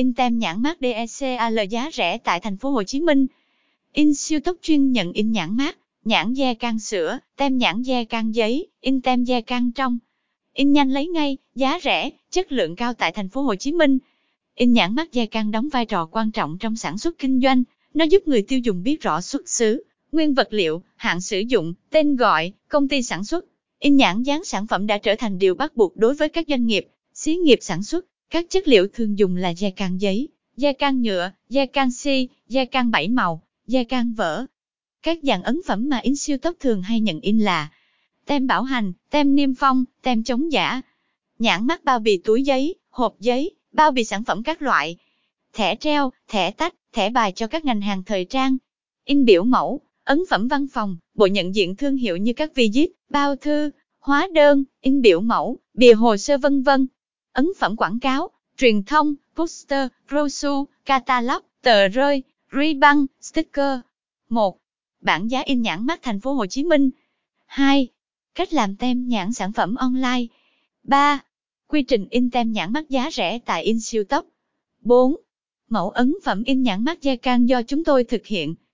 in tem nhãn mát DECAL giá rẻ tại thành phố Hồ Chí Minh. In siêu tốc chuyên nhận in nhãn mát, nhãn da can sữa, tem nhãn da can giấy, in tem da can trong. In nhanh lấy ngay, giá rẻ, chất lượng cao tại thành phố Hồ Chí Minh. In nhãn mát da can đóng vai trò quan trọng trong sản xuất kinh doanh, nó giúp người tiêu dùng biết rõ xuất xứ, nguyên vật liệu, hạn sử dụng, tên gọi, công ty sản xuất. In nhãn dán sản phẩm đã trở thành điều bắt buộc đối với các doanh nghiệp, xí nghiệp sản xuất. Các chất liệu thường dùng là da can giấy, da can nhựa, da canxi, da can bảy màu, da can vỡ. Các dạng ấn phẩm mà in siêu tốc thường hay nhận in là tem bảo hành, tem niêm phong, tem chống giả, nhãn mát bao bì túi giấy, hộp giấy, bao bì sản phẩm các loại, thẻ treo, thẻ tách, thẻ bài cho các ngành hàng thời trang, in biểu mẫu, ấn phẩm văn phòng, bộ nhận diện thương hiệu như các visit, bao thư, hóa đơn, in biểu mẫu, bìa hồ sơ vân vân. Ấn phẩm quảng cáo, truyền thông, poster, brochure, catalog, tờ rơi, ribbon, sticker. 1. Bản giá in nhãn mát thành phố Hồ Chí Minh. 2. Cách làm tem nhãn sản phẩm online. 3. Quy trình in tem nhãn mát giá rẻ tại In Siêu Tốc. 4. Mẫu ấn phẩm in nhãn mát gia can do chúng tôi thực hiện.